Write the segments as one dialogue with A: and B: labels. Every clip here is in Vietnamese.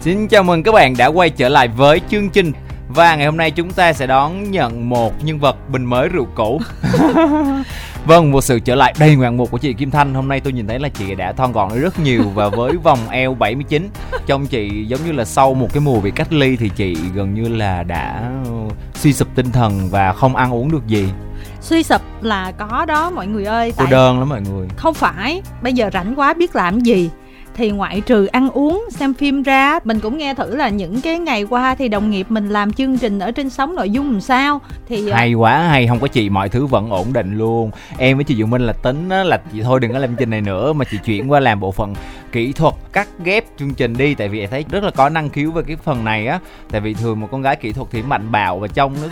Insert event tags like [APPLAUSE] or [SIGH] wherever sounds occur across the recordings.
A: Xin chào mừng các bạn đã quay trở lại với chương trình. Và ngày hôm nay chúng ta sẽ đón nhận một nhân vật bình mới rượu cũ. [LAUGHS] Vâng, một sự trở lại đầy ngoạn mục của chị Kim Thanh. Hôm nay tôi nhìn thấy là chị đã thon gọn rất nhiều Và với vòng eo 79 Trong chị giống như là sau một cái mùa bị cách ly Thì chị gần như là đã suy sụp tinh thần và không ăn uống được gì.
B: Suy sụp là có đó mọi người ơi
A: cô đơn lắm mọi người.
B: không phải bây giờ rảnh quá biết làm gì thì ngoại trừ ăn uống xem phim ra mình cũng nghe thử là những cái ngày qua thì đồng nghiệp mình làm chương trình ở trên sóng nội dung làm sao. Thì
A: à, hay quá hay không có chị mọi thứ vẫn ổn định luôn. Em với chị Diệu Minh là tính là chị thôi đừng có làm chương trình này nữa mà chị chuyển qua làm bộ phận kỹ thuật cắt ghép chương trình đi. Tại vì em thấy rất là có năng khiếu về cái phần này á. Tại vì thường một con gái kỹ thuật thì mạnh bạo và trông nó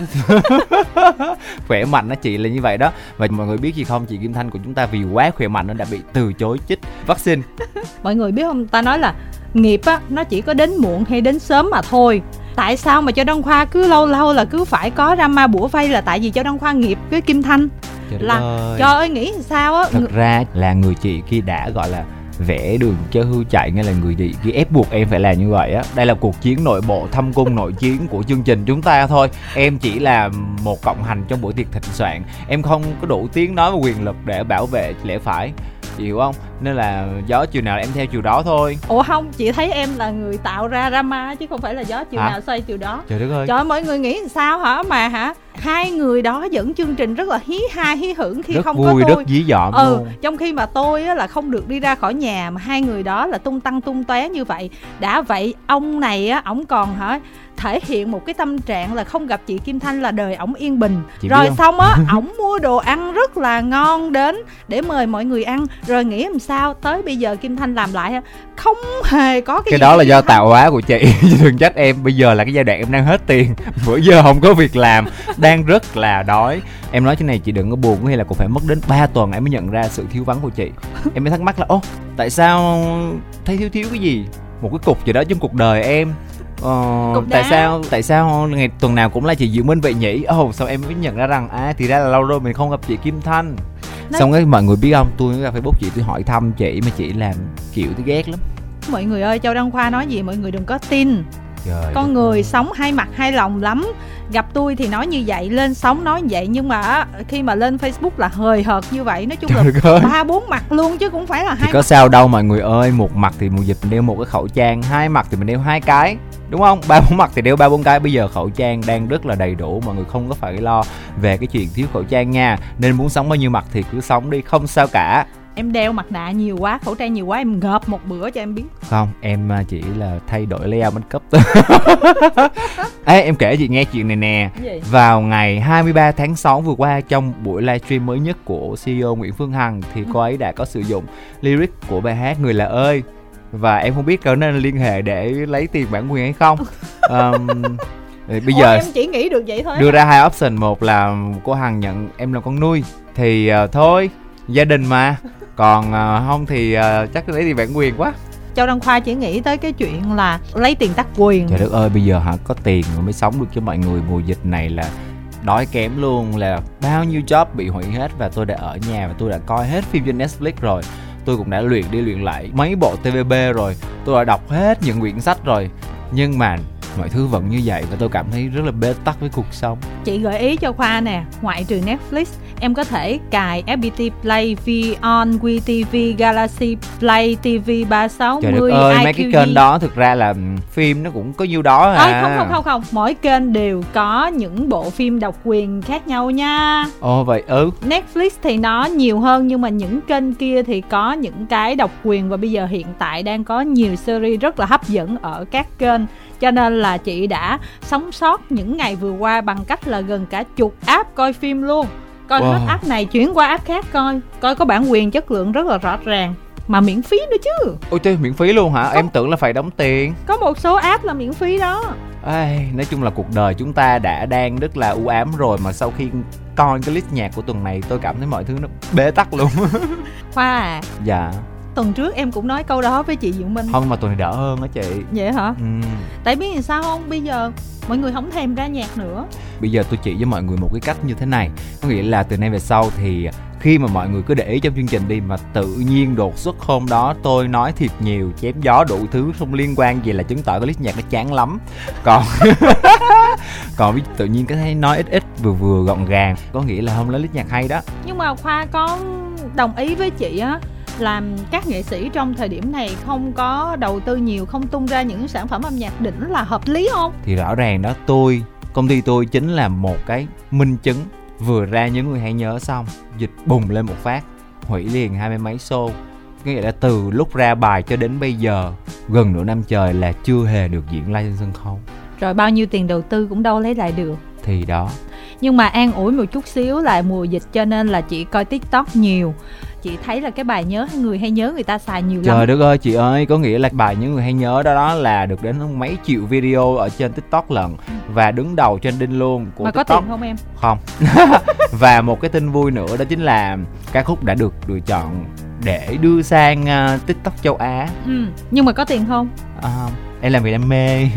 A: [LAUGHS] khỏe mạnh nó chị là như vậy đó. Và mọi người biết gì không? Chị Kim Thanh của chúng ta vì quá khỏe mạnh nó đã bị từ chối chích vaccine. [LAUGHS]
B: Mọi người biết không? Ta nói là nghiệp á nó chỉ có đến muộn hay đến sớm mà thôi. Tại sao mà cho đăng khoa cứ lâu lâu là cứ phải có drama bủa vây là tại vì cho đăng khoa nghiệp với kim thanh?
A: Trời là
B: ơi. trời ơi nghĩ sao á?
A: Thật ra là người chị khi đã gọi là vẽ đường cho hư chạy ngay là người chị khi ép buộc em phải làm như vậy á. Đây là cuộc chiến nội bộ thâm cung nội chiến của chương trình chúng ta thôi. Em chỉ là một cộng hành trong buổi tiệc thịnh soạn. Em không có đủ tiếng nói và quyền lực để bảo vệ lẽ phải chị hiểu không? Nên là gió chiều nào em theo chiều đó thôi.
B: Ủa không chị thấy em là người tạo ra drama chứ không phải là gió chiều hả? nào xoay chiều đó.
A: Trời đất ơi.
B: Trời mọi người nghĩ sao hả? Mà hả? Hai người đó dẫn chương trình rất là hí ha hí hưởng khi
A: rất
B: không
A: vui,
B: có tôi.
A: rất dí dỏm
B: ừ luôn. trong khi mà tôi á, là không được đi ra khỏi nhà mà hai người đó là tung tăng tung tóe như vậy. Đã vậy ông này á ổng còn hả thể hiện một cái tâm trạng là không gặp chị Kim Thanh là đời ổng yên bình. Chị rồi xong á [LAUGHS] ổng mua đồ ăn rất là ngon đến để mời mọi người ăn. Rồi nghĩ làm sao tới bây giờ Kim Thanh làm lại không hề có cái
A: cái đó là do tạo hóa của chị. [LAUGHS] Đừng trách em bây giờ là cái giai đoạn em đang hết tiền. [LAUGHS] Bữa giờ không có việc làm đang rất là đói. Em nói cái này chị đừng có buồn hay là cũng phải mất đến 3 tuần em mới nhận ra sự thiếu vắng của chị. Em mới thắc mắc là ô tại sao thấy thiếu thiếu cái gì? Một cái cục gì đó trong cuộc đời em Ờ, tại sao tại sao ngày tuần nào cũng là chị Diệu Minh vậy nhỉ? Ồ oh, sao em mới nhận ra rằng à thì ra là lâu rồi mình không gặp chị Kim Thanh. Đấy. Xong cái mọi người biết không, tôi ra Facebook chị tôi hỏi thăm chị mà chị làm kiểu tôi ghét lắm.
B: Mọi người ơi, Châu Đăng Khoa nói gì mọi người đừng có tin. Trời con người sống hai mặt hai lòng lắm gặp tôi thì nói như vậy lên sóng nói như vậy nhưng mà khi mà lên facebook là hời hợt như vậy nói chung Trời là ba bốn mặt luôn chứ cũng phải là hai
A: thì có mặt. sao đâu mọi người ơi một mặt thì mùa dịch mình đeo một cái khẩu trang hai mặt thì mình đeo hai cái đúng không? Ba bốn mặt thì đeo ba bốn cái. Bây giờ khẩu trang đang rất là đầy đủ. Mọi người không có phải lo về cái chuyện thiếu khẩu trang nha. Nên muốn sống bao nhiêu mặt thì cứ sống đi. Không sao cả.
B: Em đeo mặt nạ nhiều quá khẩu trang nhiều quá em ngợp một bữa cho em biết.
A: Không em à, chỉ là thay đổi layout make up [LAUGHS] Ê, em kể chị nghe chuyện này nè. Gì? vào ngày 23 tháng 6 vừa qua trong buổi livestream mới nhất của CEO Nguyễn Phương Hằng thì ừ. cô ấy đã có sử dụng lyric của bài hát người là ơi và em không biết có nên liên hệ để lấy tiền bản quyền hay không. [LAUGHS] Um,
B: bây Ủa, giờ em chỉ nghĩ được vậy thôi
A: đưa ra hai option một là cô hằng nhận em là con nuôi thì uh, thôi gia đình mà. Còn uh, không thì uh, chắc lấy tiền bản quyền quá.
B: Châu Đăng Khoa chỉ nghĩ tới cái chuyện là lấy tiền tác quyền.
A: Trời đất ơi bây giờ hả có tiền mà mới sống được cho mọi người. Mùa dịch này là đói kém luôn là bao nhiêu job bị hủy hết và tôi đã ở nhà và tôi đã coi hết phim trên Netflix rồi tôi cũng đã luyện đi luyện lại mấy bộ TVB rồi. Tôi đã đọc hết những quyển sách rồi. Nhưng mà mọi thứ vẫn như vậy và tôi cảm thấy rất là bế tắc với cuộc sống
B: chị gợi ý cho khoa nè ngoại trừ netflix em có thể cài FPT Play, Vion, WeTV, Galaxy Play, TV 360, Trời đất
A: ơi, IQG. mấy cái kênh đó thực ra là phim nó cũng có nhiêu đó
B: à. à không không không không, mỗi kênh đều có những bộ phim độc quyền khác nhau nha.
A: Ồ vậy ừ.
B: Netflix thì nó nhiều hơn nhưng mà những kênh kia thì có những cái độc quyền và bây giờ hiện tại đang có nhiều series rất là hấp dẫn ở các kênh cho nên là chị đã sống sót những ngày vừa qua bằng cách là gần cả chục app coi phim luôn. Coi wow. hết app này chuyển qua app khác coi. Coi có bản quyền chất lượng rất là rõ ràng mà miễn phí nữa chứ.
A: Ôi trời miễn phí luôn hả? Có, em tưởng là phải đóng tiền.
B: Có một số app là miễn phí đó.
A: Ê, nói chung là cuộc đời chúng ta đã đang rất là u ám rồi mà sau khi coi cái list nhạc của tuần này tôi cảm thấy mọi thứ nó bế tắc luôn. [LAUGHS]
B: Khoa à.
A: Dạ
B: tuần trước em cũng nói câu đó với chị Diệu Minh.
A: Không mà tuần này đỡ hơn á chị.
B: Vậy hả? Ừ. tại biết làm sao không? Bây giờ mọi người không thèm ra nhạc nữa.
A: Bây giờ tôi chỉ với mọi người một cái cách như thế này. Có nghĩa là từ nay về sau thì khi mà mọi người cứ để ý trong chương trình đi mà tự nhiên đột xuất hôm đó tôi nói thiệt nhiều chém gió đủ thứ không liên quan gì là chứng tỏ cái list nhạc nó chán lắm. Còn [LAUGHS] còn tự nhiên cái thấy nói ít ít vừa vừa gọn gàng. Có nghĩa là hôm đó list nhạc hay đó.
B: Nhưng mà khoa có đồng ý với chị á làm các nghệ sĩ trong thời điểm này không có đầu tư nhiều không tung ra những sản phẩm âm nhạc đỉnh là hợp lý không?
A: Thì rõ ràng đó tôi công ty tôi chính là một cái minh chứng vừa ra những người hãy nhớ xong dịch bùng lên một phát hủy liền hai mươi mấy show. Nghĩa là từ lúc ra bài cho đến bây giờ gần nửa năm trời là chưa hề được diễn live trên sân khấu.
B: Rồi bao nhiêu tiền đầu tư cũng đâu lấy lại được.
A: Thì đó
B: nhưng mà an ủi một chút xíu là mùa dịch cho nên là chị coi tiktok nhiều. Chị thấy là cái bài nhớ người hay nhớ người ta xài nhiều
A: trời
B: lắm.
A: Đất ơi chị ơi có nghĩa là bài những người hay nhớ đó đó là được đến mấy triệu video ở trên tiktok lần và đứng đầu trên đinh luôn của
B: mà có
A: tiktok.
B: tiền không em?
A: Không. [LAUGHS] Và một cái tin vui nữa đó chính là ca khúc đã được lựa chọn để đưa sang uh, tiktok châu á.
B: Ừ. nhưng mà có tiền không?
A: À, em làm vì đam mê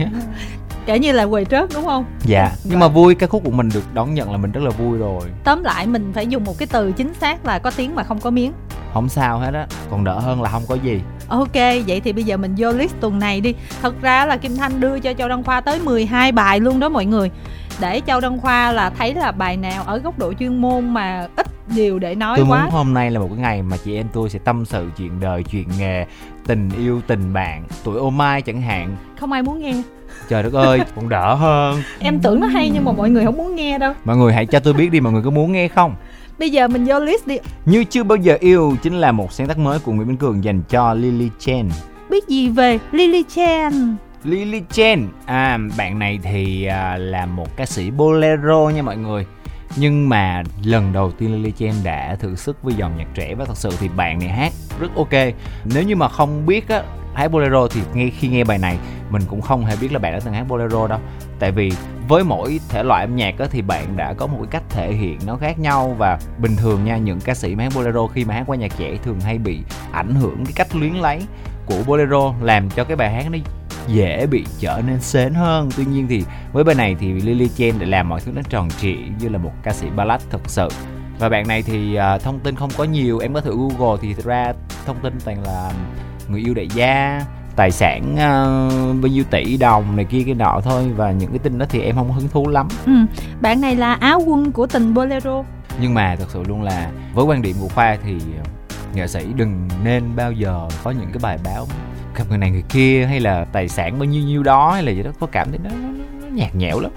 B: kể như là quầy trớt đúng không?
A: Dạ. Nhưng mà vui ca khúc của mình được đón nhận là mình rất là vui rồi.
B: Tóm lại mình phải dùng một cái từ chính xác là có tiếng mà không có miếng.
A: Không sao hết á còn đỡ hơn là không có gì.
B: Ok, vậy thì bây giờ mình vô list tuần này đi. Thật ra là Kim Thanh đưa cho Châu Đăng Khoa tới 12 bài luôn đó mọi người. Để Châu Đăng Khoa là thấy là bài nào ở góc độ chuyên môn mà ít điều để nói
A: tôi
B: quá.
A: muốn hôm nay là một cái ngày mà chị em tôi sẽ tâm sự chuyện đời chuyện nghề tình yêu tình bạn. Tuổi ô mai chẳng hạn.
B: Không ai muốn nghe
A: trời đất ơi còn đỡ hơn.
B: Em tưởng nó hay nhưng mà mọi người không muốn nghe đâu.
A: Mọi người hãy cho tôi biết đi mọi người có muốn nghe không?
B: Bây giờ mình vô list đi.
A: Như chưa bao giờ yêu chính là một sáng tác mới của Nguyễn Minh Cường dành cho Lily Chen.
B: Biết gì về Lily Chen?
A: Lily Chen. À bạn này thì à, là một ca sĩ bolero nha mọi người. Nhưng mà lần đầu tiên Lily Chen đã thử sức với dòng nhạc trẻ và thật sự thì bạn này hát rất ok. Nếu như mà không biết á hát bolero thì ngay khi nghe bài này mình cũng không hề biết là bạn đã từng hát bolero đâu. Tại vì với mỗi thể loại âm nhạc á, thì bạn đã có một cái cách thể hiện nó khác nhau. Và bình thường nha những ca sĩ mà hát bolero khi mà hát qua nhạc trẻ thường hay bị ảnh hưởng cái cách luyến lấy của bolero làm cho cái bài hát nó dễ bị trở nên sến hơn. Tuy nhiên thì với bài này thì Lily Chen lại làm mọi thứ nó tròn trịa như là một ca sĩ ballad thật sự. Và bạn này thì uh, thông tin không có nhiều em có thử google thì thật ra thông tin toàn là người yêu đại gia tài sản uh, bao nhiêu tỷ đồng này kia cái nọ thôi. Và những cái tin đó thì em không hứng thú lắm.
B: Ừ. Bạn này là áo quân của tình bolero.
A: Nhưng mà thật sự luôn là với quan điểm của khoa thì nghệ sĩ đừng nên bao giờ có những cái bài báo gặp người này người kia hay là tài sản bao nhiêu nhiêu đó hay là gì đó có cảm thấy nó, nó, nó nhạt nhẽo lắm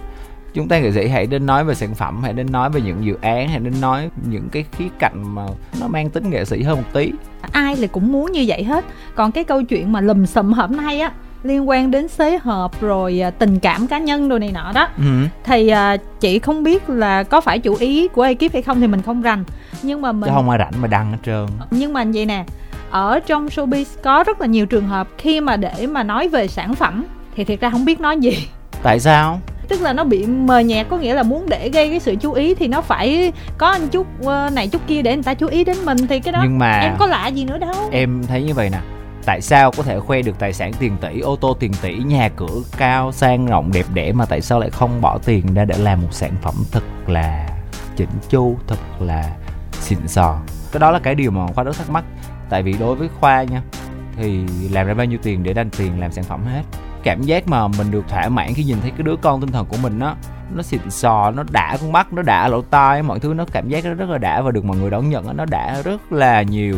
A: chúng ta nghệ sĩ hãy đến nói về sản phẩm hãy đến nói về những dự án hãy đến nói những cái khía cạnh mà nó mang tính nghệ sĩ hơn một tí.
B: Ai là cũng muốn như vậy hết. Còn cái câu chuyện mà lùm xùm hôm nay á liên quan đến xế hợp rồi à, tình cảm cá nhân đồ này nọ đó.
A: Ừ.
B: thì à, chị không biết là có phải chủ ý của ekip hay không thì mình không rành. Nhưng mà mình
A: chứ không ai rảnh mà đăng hết trơn.
B: Nhưng mà vậy nè ở trong showbiz có rất là nhiều trường hợp khi mà để mà nói về sản phẩm thì thiệt ra không biết nói gì.
A: Tại sao
B: tức là nó bị mờ nhạt có nghĩa là muốn để gây cái sự chú ý thì nó phải có một chút ờ, này chút kia để người ta chú ý đến mình thì cái đó
A: nhưng mà
B: em có lạ gì nữa đâu.
A: em thấy như vậy nè tại sao có thể khoe được tài sản tiền tỷ ô tô tiền tỷ nhà cửa cao sang rộng đẹp đẽ mà tại sao lại không bỏ tiền ra để làm một sản phẩm thật là chỉnh chu thật là xịn sò? Cái đó là cái điều mà khoa rất thắc mắc. Tại vì đối với khoa nha thì làm ra bao nhiêu tiền để đanh tiền làm sản phẩm hết cảm giác mà mình được thỏa mãn khi nhìn thấy cái đứa con tinh thần của mình á nó xịn sò nó đã con mắt nó đã lỗ tai mọi thứ nó cảm giác nó rất là đã và được mọi người đón nhận nó đã rất là nhiều.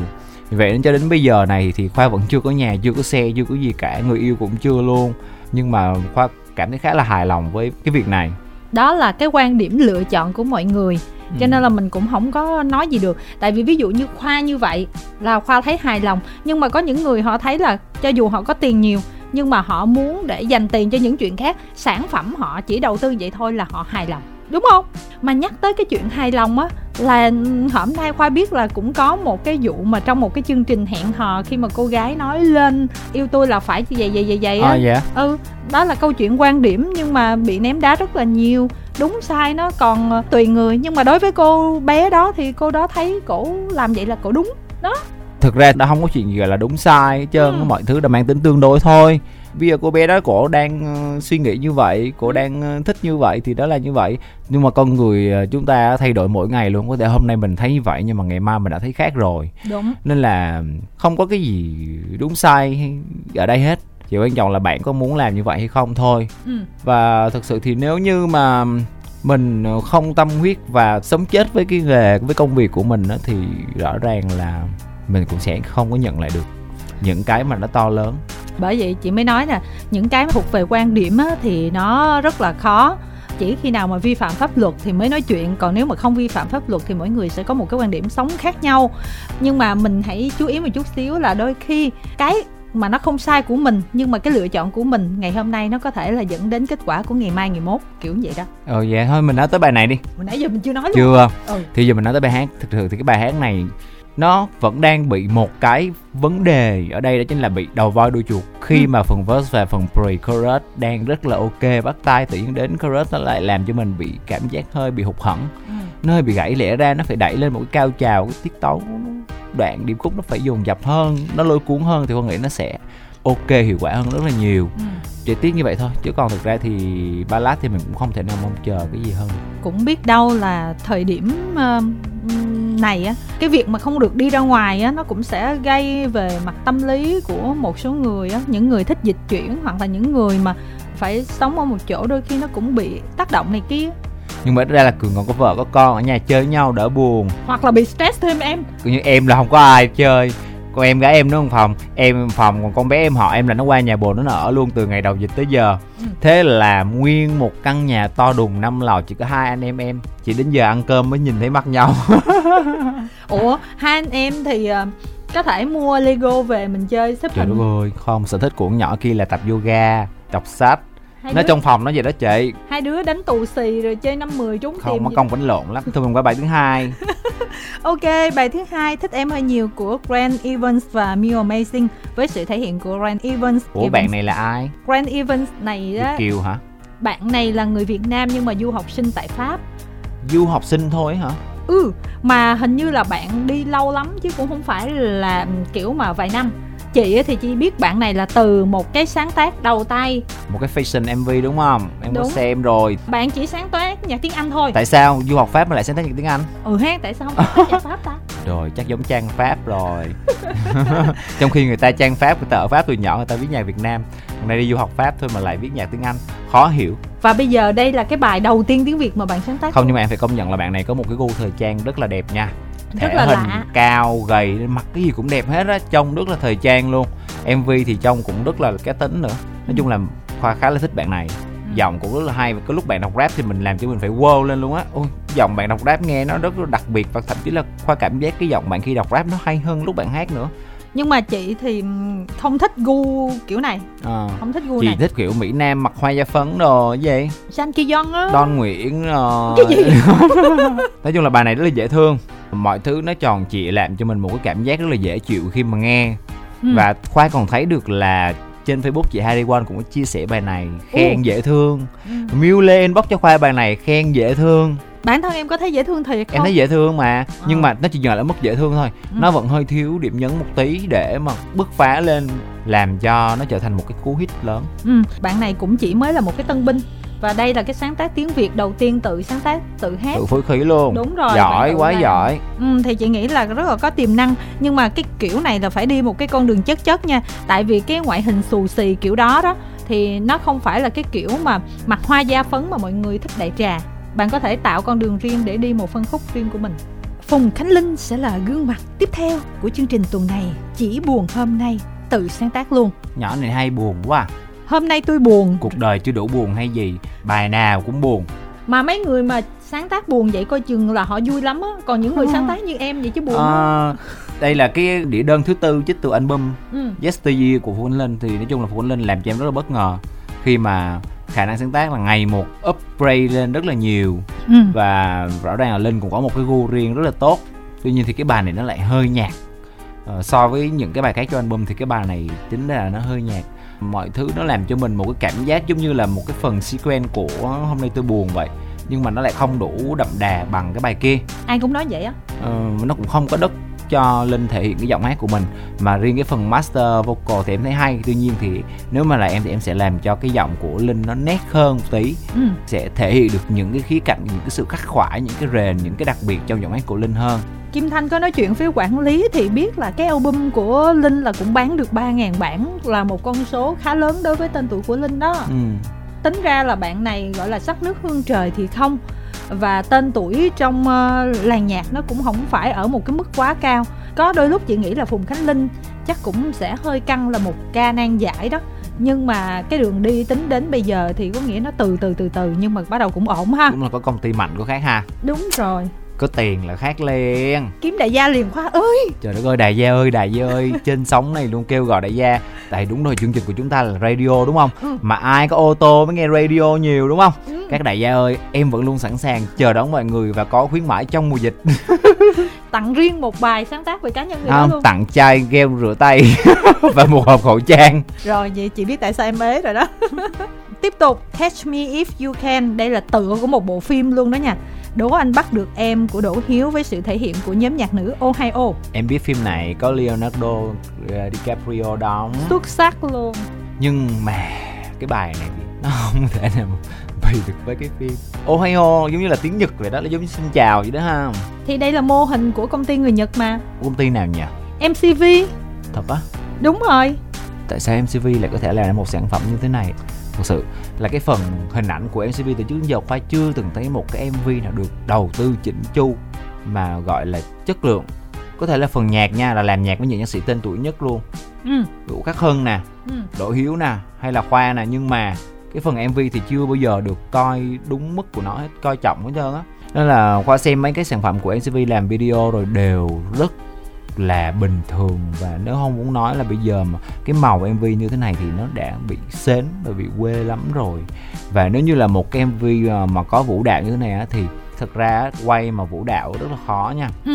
A: Vậy nên cho đến bây giờ này thì khoa vẫn chưa có nhà chưa có xe chưa có gì cả người yêu cũng chưa luôn. Nhưng mà khoa cảm thấy khá là hài lòng với cái việc này.
B: Đó là cái quan điểm lựa chọn của mọi người. Cho
A: Ừ.
B: nên là mình cũng không có nói gì được. Tại vì ví dụ như khoa như vậy là khoa thấy hài lòng. Nhưng mà có những người họ thấy là cho dù họ có tiền nhiều nhưng mà họ muốn để dành tiền cho những chuyện khác sản phẩm họ chỉ đầu tư vậy thôi là họ hài lòng đúng không? Mà nhắc tới cái chuyện hài lòng á là hôm nay khoa biết là cũng có một cái vụ mà trong một cái chương trình hẹn hò khi mà cô gái nói lên yêu tôi là phải như vậy vậy vậy vậy á.
A: À, dạ.
B: Ừ đó là câu chuyện quan điểm nhưng mà bị ném đá rất là nhiều. Đúng sai nó còn ờ, tùy người nhưng mà đối với cô bé đó thì cô đó thấy cổ làm vậy là cổ đúng
A: thực ra nó không có chuyện gì gọi là đúng sai hết trơn
B: Ừ.
A: mọi thứ đã mang tính tương đối thôi. Bây giờ cô bé đó cổ đang ờ, suy nghĩ như vậy cổ đang ờ, thích như vậy thì đó là như vậy. Nhưng mà con người ờ, chúng ta thay đổi mỗi ngày luôn có thể hôm nay mình thấy như vậy nhưng mà ngày mai mình đã thấy khác rồi.
B: Đúng.
A: Nên là không có cái gì đúng sai ở đây hết. Chỉ quan trọng là bạn có muốn làm như vậy hay không thôi.
B: Ừ.
A: và thực sự thì nếu như mà mình không tâm huyết và sống chết với cái nghề với công việc của mình á, thì rõ ràng là mình cũng sẽ không có nhận lại được những cái mà nó to lớn.
B: Bởi vậy chị mới nói là những cái thuộc về quan điểm á, thì nó rất là khó. Chỉ khi nào mà vi phạm pháp luật thì mới nói chuyện còn nếu mà không vi phạm pháp luật thì mỗi người sẽ có một cái quan điểm sống khác nhau. Nhưng mà mình hãy chú ý một chút xíu là đôi khi cái mà nó không sai của mình nhưng mà cái lựa chọn của mình ngày hôm nay nó có thể là dẫn đến kết quả của ngày mai ngày mốt kiểu vậy đó.
A: Ờ vậy thôi mình nói tới bài này đi.
B: Hồi nãy giờ mình chưa nói luôn.
A: Chưa?
B: Ừ.
A: thì giờ mình nói tới bài hát. Thực sự thì cái bài hát này nó vẫn đang bị một cái vấn đề ở đây đó chính là bị đầu voi đuôi chuột khi
B: Ừ.
A: mà phần verse và phần pre-chorus đang rất là ok bắt tay tự nhiên đến chorus nó lại làm cho mình bị cảm giác hơi bị hụt hẫng
B: Ừ.
A: nó hơi bị gãy lẽ ra nó phải đẩy lên một cái cao trào cái tiết tấu đoạn điệp khúc nó phải dồn dập hơn nó lôi cuốn hơn thì con nghĩ nó sẽ ok hiệu quả hơn rất là nhiều
B: Ừ.
A: chỉ tiếc như vậy thôi chứ còn thực ra thì ballad thì mình cũng không thể nào mong chờ cái gì hơn
B: cũng biết đâu là thời điểm ừm, này á cái việc mà không được đi ra ngoài á nó cũng sẽ gây về mặt tâm lý của một số người á những người thích dịch chuyển hoặc là những người mà phải sống ở một chỗ đôi khi nó cũng bị tác động này kia.
A: Nhưng mà ít ra là cường còn có vợ có con ở nhà chơi với nhau đỡ buồn.
B: Hoặc là bị stress thêm em.
A: Cứ như em là không có ai chơi còn em gái em nó một phòng em phòng còn con bé em họ em là nó qua nhà bồ nó ở luôn từ ngày đầu dịch tới giờ.
B: Ừ.
A: thế là nguyên một căn nhà to đùng năm lò chỉ có hai anh em em. Chỉ đến giờ ăn cơm mới nhìn thấy mặt nhau. [LAUGHS]
B: Ủa hai anh em thì ờ, có thể mua lego về mình chơi xếp
A: trời
B: hình.
A: ơi không sở thích của con nhỏ kia là tập yoga đọc sách
B: hai
A: nó
B: đứa,
A: trong phòng nó vậy đó chị
B: hai đứa đánh tù xì rồi chơi năm mười trúng
A: không
B: tìm gì.
A: công đánh lộn lắm thôi mình qua bài thứ hai [LAUGHS]
B: Ok, bài thứ hai thích em hơi nhiều của Grant Evans và Mew Amazing với sự thể hiện của Grant Evans.
A: ủa
B: Evans.
A: bạn này là ai
B: Grant Evans này á,
A: kiều hả
B: bạn này là người Việt Nam nhưng mà du học sinh tại Pháp.
A: du học sinh thôi hả
B: Ừ, mà hình như là bạn đi lâu lắm chứ cũng không phải là kiểu mà vài năm. Chị thì chỉ biết bạn này là từ một cái sáng tác đầu tay.
A: một cái fashion mv đúng không em có
B: Đúng.
A: xem rồi
B: Bạn chỉ sáng tác nhạc tiếng Anh thôi.
A: tại sao du học pháp mà lại sáng tác nhạc tiếng anh
B: Ừ ha, tại sao không sáng tác nhạc Pháp ta? [LAUGHS]
A: rồi chắc giống trang pháp rồi [LAUGHS] trong khi người ta trang pháp người ta ở pháp từ nhỏ người ta viết nhạc việt nam hôm nay đi du học pháp thôi mà lại viết nhạc tiếng anh khó hiểu
B: Và bây giờ đây là cái bài đầu tiên tiếng Việt mà bạn sáng tác.
A: không nhưng mà em phải công nhận là bạn này có một cái gu thời trang rất là đẹp nha thể
B: là
A: hình
B: lạ.
A: cao gầy mặc cái gì cũng đẹp hết á trông rất là thời trang luôn. Mv thì trông cũng rất là cá tính nữa. Nói chung là khoa khá là thích bạn này. Giọng cũng rất là hay và cái lúc bạn đọc rap thì mình làm cho mình phải wow lên luôn á. Ôi giọng bạn đọc rap nghe nó rất là đặc biệt và thậm chí là khoa cảm giác cái giọng bạn khi đọc rap nó hay hơn lúc bạn hát nữa.
B: Nhưng mà chị thì ừm, không thích gu kiểu này,
A: Ờ.
B: không thích gu
A: chị
B: này.
A: thích kiểu mỹ nam mặc hoa da phấn đồ gì?
B: San Ki Yeon á.
A: Don Nguyễn rồi
B: Cái gì? [LAUGHS]
A: nói chung là bài này rất là dễ thương mọi thứ nó tròn trịa làm cho mình một cái cảm giác rất là dễ chịu khi mà nghe
B: Ừ.
A: và khoa còn thấy được là trên Facebook chị Harry One cũng có chia sẻ bài này khen
B: Ồ.
A: dễ thương
B: Ừ.
A: Miu Lê inbox cho khoa bài này khen dễ thương
B: Bản thân em có thấy dễ thương thiệt không?
A: em thấy dễ thương mà nhưng
B: Ờ.
A: mà nó chỉ dừng lại mức dễ thương thôi
B: Ừ.
A: nó vẫn hơi thiếu điểm nhấn một tí để mà bứt phá lên làm cho nó trở thành một cái cú hit lớn
B: Ừ, bạn này cũng chỉ mới là một cái tân binh và đây là cái sáng tác tiếng Việt đầu tiên tự sáng tác, tự hát.
A: tự phối khí luôn.
B: Đúng rồi,
A: giỏi quá
B: làm.
A: giỏi.
B: Ừ, thì chị nghĩ là rất là có tiềm năng. Nhưng mà cái kiểu này là phải đi một cái con đường chất chất nha. Tại vì cái ngoại hình xù xì kiểu đó đó thì nó không phải là cái kiểu mà mặc hoa da phấn mà mọi người thích đại trà. Bạn có thể tạo con đường riêng để đi một phân khúc riêng của mình. Phùng Khánh Linh sẽ là gương mặt tiếp theo của chương trình tuần này. Chỉ buồn hôm nay tự sáng tác luôn.
A: Nhỏ này hay buồn quá à.
B: Hôm nay tôi buồn.
A: Cuộc đời chưa đủ buồn hay gì bài nào cũng buồn.
B: Mà mấy người mà sáng tác buồn vậy coi chừng là họ vui lắm á. Còn những người sáng tác như em vậy chứ buồn.
A: Ờ, đây là cái đĩa đơn thứ tư trích từ album
B: ừ.
A: Yesteryear của Phú Khánh Linh. Thì nói chung là Phú Khánh Linh làm cho em rất là bất ngờ. Khi mà khả năng sáng tác là ngày một upgrade lên rất là nhiều.
B: Ừ.
A: và rõ ràng là Linh cũng có một cái gu riêng rất là tốt. Tuy nhiên thì cái bài này nó lại hơi nhạt. Ờ, so với những cái bài khác cho album thì cái bài này tính ra là nó hơi nhạt mọi thứ nó làm cho mình một cái cảm giác giống như là một cái phần sequence của hôm nay tôi buồn vậy. Nhưng mà nó lại không đủ đậm đà bằng cái bài kia.
B: Ai cũng nói vậy á.
A: Ờ, nó cũng không có đất cho linh thể hiện cái giọng hát của mình. Mà riêng cái phần master vocal thì em thấy hay. Tuy nhiên thì nếu mà là em thì em sẽ làm cho cái giọng của linh nó nét hơn một tí.
B: Ừ.
A: sẽ thể hiện được những cái khía cạnh những cái sự khắc khoải những cái rền những cái đặc biệt trong giọng hát của linh hơn
B: Kim Thanh có nói chuyện với quản lý thì biết là cái album của Linh là cũng bán được 3.000 bản là một con số khá lớn đối với tên tuổi của Linh đó.
A: ừ.
B: Tính ra là bạn này gọi là sắc nước hương trời thì không và tên tuổi trong uh, làng nhạc nó cũng không phải ở một cái mức quá cao. Có đôi lúc chị nghĩ là Phùng Khánh Linh chắc cũng sẽ hơi căng là một ca nan giải đó nhưng mà cái đường đi tính đến bây giờ thì có nghĩa nó từ từ từ từ nhưng mà bắt đầu cũng ổn ha
A: cũng là có công ty mạnh của khác ha
B: đúng rồi
A: có tiền là khác liền.
B: Kiếm đại gia liền khoa ơi!
A: Trời đất ơi đại gia ơi đại gia ơi. [LAUGHS] Trên sóng này luôn kêu gọi đại gia. Tại đúng rồi chương trình của chúng ta là radio đúng không?
B: Ừ.
A: mà ai có ô tô mới nghe radio nhiều đúng không?
B: Ừ.
A: các đại gia ơi em vẫn luôn sẵn sàng chờ đón mọi người và có khuyến mãi trong mùa dịch. [LAUGHS]
B: Tặng riêng một bài sáng tác về cá nhân người đó
A: không
B: luôn.
A: tặng chai gel rửa tay [LAUGHS] và một hộp khẩu trang.
B: Rồi vậy chị biết tại sao em ế rồi đó. Tiếp tục Catch Me If You Can. Đây là tựa của một bộ phim luôn đó nha Đố anh bắt được em của Đỗ Hiếu với sự thể hiện của nhóm nhạc nữ Ohio.
A: Em biết phim này có Leonardo ờ, DiCaprio đóng.
B: Xuất sắc luôn.
A: Nhưng mà cái bài này thì nó không thể nào [LAUGHS] bày được với cái phim. Ohio giống như là tiếng Nhật vậy đó là giống như xin chào vậy đó ha.
B: Thì đây là mô hình của công ty người Nhật mà.
A: Công ty nào nhỉ?
B: MCV
A: thật á?
B: Đúng rồi.
A: Tại sao MCV lại có thể làm một sản phẩm như thế này thực sự là cái phần hình ảnh của MCV từ trước đến giờ khoa chưa từng thấy một cái MV nào được đầu tư chỉnh chu mà gọi là chất lượng có thể là phần nhạc nha là làm nhạc với những nhạc sĩ tên tuổi nhất luôn
B: ừ.
A: Vũ Khắc Hân nè
B: Ừ.
A: Đỗ Hiếu nè hay là Khoa nè nhưng mà cái phần MV thì chưa bao giờ được coi đúng mức của nó hết coi trọng hết trơn á nên là Khoa xem mấy cái sản phẩm của MCV làm video rồi đều rất là bình thường. Và nếu không muốn nói là bây giờ mà cái màu MV như thế này thì nó đã bị sến và bị quê lắm rồi. Và nếu như là một cái MV mà có vũ đạo như thế này á thì thật ra quay mà vũ đạo rất là khó nha.
B: Ừ.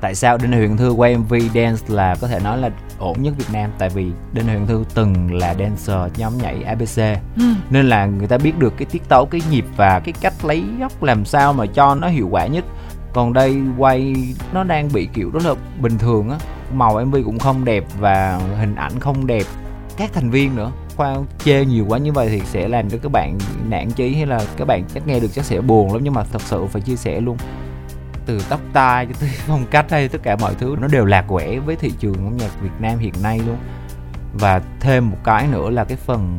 A: tại sao Đinh Huyền Thư quay MV dance là có thể nói là ổn nhất Việt Nam? Tại vì Đinh Huyền Thư từng là dancer nhóm nhảy ABC
B: Ừ.
A: nên là người ta biết được cái tiết tấu cái nhịp và cái cách lấy góc làm sao mà cho nó hiệu quả nhất còn đây quay, nó đang bị kiểu rất là bình thường á. Màu MV cũng không đẹp và hình ảnh không đẹp. Các thành viên nữa, khoa chê nhiều quá như vậy thì sẽ làm cho các bạn nản chí hay là các bạn chắc nghe được chắc sẽ buồn lắm. Nhưng mà thật sự phải chia sẻ luôn. Từ tóc tai cho tới [LAUGHS] phong cách hay tất cả mọi thứ nó đều lạc quẻ với thị trường âm nhạc Việt Nam hiện nay luôn. Và thêm một cái nữa là cái phần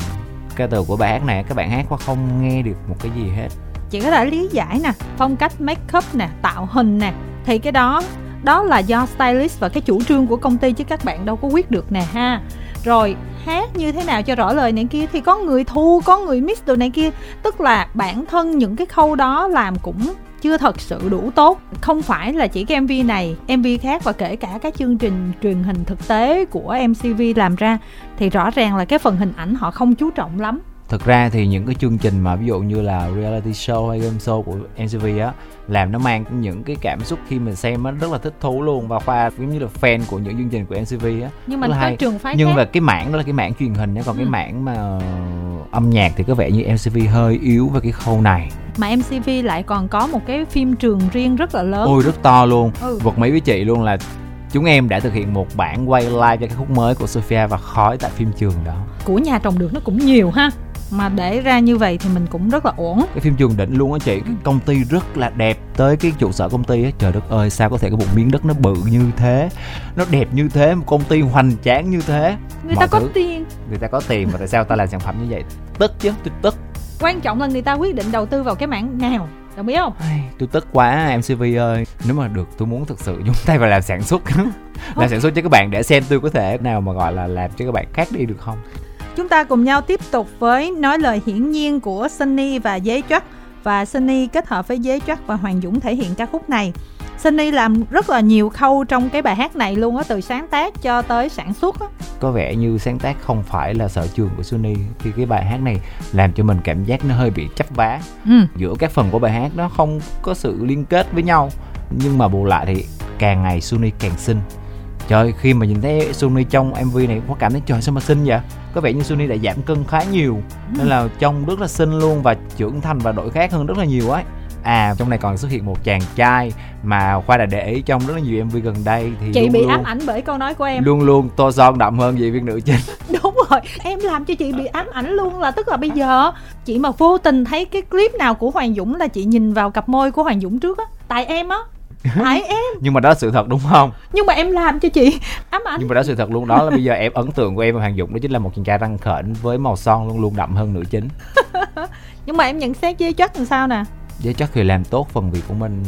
A: ca từ của bài hát này, các bạn hát qua không nghe được một cái gì hết
B: chị có thể lý giải nè, phong cách make up nè, tạo hình nè. Thì cái đó đó là do stylist và cái chủ trương của công ty chứ các bạn đâu có quyết được nè ha. Rồi, hát như thế nào cho rõ lời này kia thì có người thu, có người mix đồ này kia. Tức là bản thân những cái khâu đó làm cũng chưa thật sự đủ tốt. Không phải là chỉ cái mv này mv khác và kể cả các chương trình truyền hình thực tế của mcv làm ra. Thì rõ ràng là cái phần hình ảnh họ không chú trọng lắm
A: thực ra thì những cái chương trình mà ví dụ như là reality show hay game show của MTV á làm nó mang những cái cảm xúc khi mình xem nó rất là thích thú luôn. Và khoa giống như là fan của những chương trình của MTV á
B: nhưng mà có
A: hay.
B: trường phái
A: nhưng
B: khác.
A: mà cái mảng đó là cái mảng truyền hình nhé còn cái
B: Ừ.
A: mảng mà âm nhạc thì có vẻ như MTV hơi yếu về cái khâu này.
B: Mà MCV lại còn có một cái phim trường riêng rất là lớn.
A: Ôi rất to luôn.
B: Ừ.
A: vật mỹ với chị luôn là chúng em đã thực hiện một bản quay live cho cái khúc mới của Sophia và khói tại phim trường đó.
B: Của nhà trồng được nó cũng nhiều ha mà để ra như vậy thì mình cũng rất là ổn
A: cái phim trường đỉnh luôn á chị cái công ty rất là đẹp. Tới cái trụ sở công ty á trời đất ơi sao có thể có một miếng đất nó bự như thế? Nó đẹp như thế một công ty hoành tráng như thế.
B: Người
A: Mọi
B: ta có
A: thứ.
B: tiền.
A: Người ta có tiền mà tại sao ta làm sản phẩm như vậy? Tức chứ tôi tức.
B: Quan trọng là người ta quyết định đầu tư vào cái mảng nào đồng ý không?
A: Ai, tôi tức quá MCV ơi. Nếu mà được tôi muốn thực sự [LAUGHS] nhúng tay vào làm sản xuất. [LAUGHS] Làm sản xuất cho các bạn để xem tôi có thể nào mà gọi là làm cho các bạn khác đi được không
B: chúng ta cùng nhau tiếp tục với nói lời hiển nhiên của Sunny và Dế Chắc và Sunny kết hợp với Dế Chắc và Hoàng Dũng thể hiện ca khúc này. Sunny làm rất là nhiều khâu trong cái bài hát này luôn á từ sáng tác cho tới sản xuất á.
A: Có vẻ như sáng tác không phải là sở trường của Sunny. Thì cái bài hát này làm cho mình cảm giác nó hơi bị chấp vá.
B: Ừ.
A: giữa các phần của bài hát nó không có sự liên kết với nhau. Nhưng mà bù lại thì càng ngày Sunny càng xinh trời khi mà nhìn thấy Sunny trong MV này có cảm thấy trời sao mà xinh vậy? Có vẻ như Sunny đã giảm cân khá nhiều. Nên là trông rất là xinh luôn và trưởng thành và đổi khác hơn rất là nhiều ấy. À trong này còn xuất hiện một chàng trai mà khoa đã để ý trong rất là nhiều mv gần đây thì
B: chị
A: luôn
B: bị
A: luôn,
B: ám ảnh bởi câu nói của em.
A: luôn luôn tô son đậm hơn diễn viên nữ chính. [LAUGHS]
B: Đúng rồi em làm cho chị bị ám ảnh luôn là tức là bây giờ chị mà vô tình thấy cái clip nào của hoàng dũng là chị nhìn vào cặp môi của hoàng dũng trước á. Tại em á [LAUGHS] tại em.
A: Nhưng mà đó là sự thật đúng không?
B: Nhưng mà em làm cho chị. Ám ảnh.
A: Nhưng mà đó là sự thật luôn. Đó là bây giờ em ấn tượng của em và hoàng dũng đó chính là một chàng trai răng khểnh với màu son luôn luôn đậm hơn nữ chính. [LAUGHS]
B: Nhưng mà em nhận xét với chất làm sao nè?
A: Giới chất thì làm tốt phần việc của mình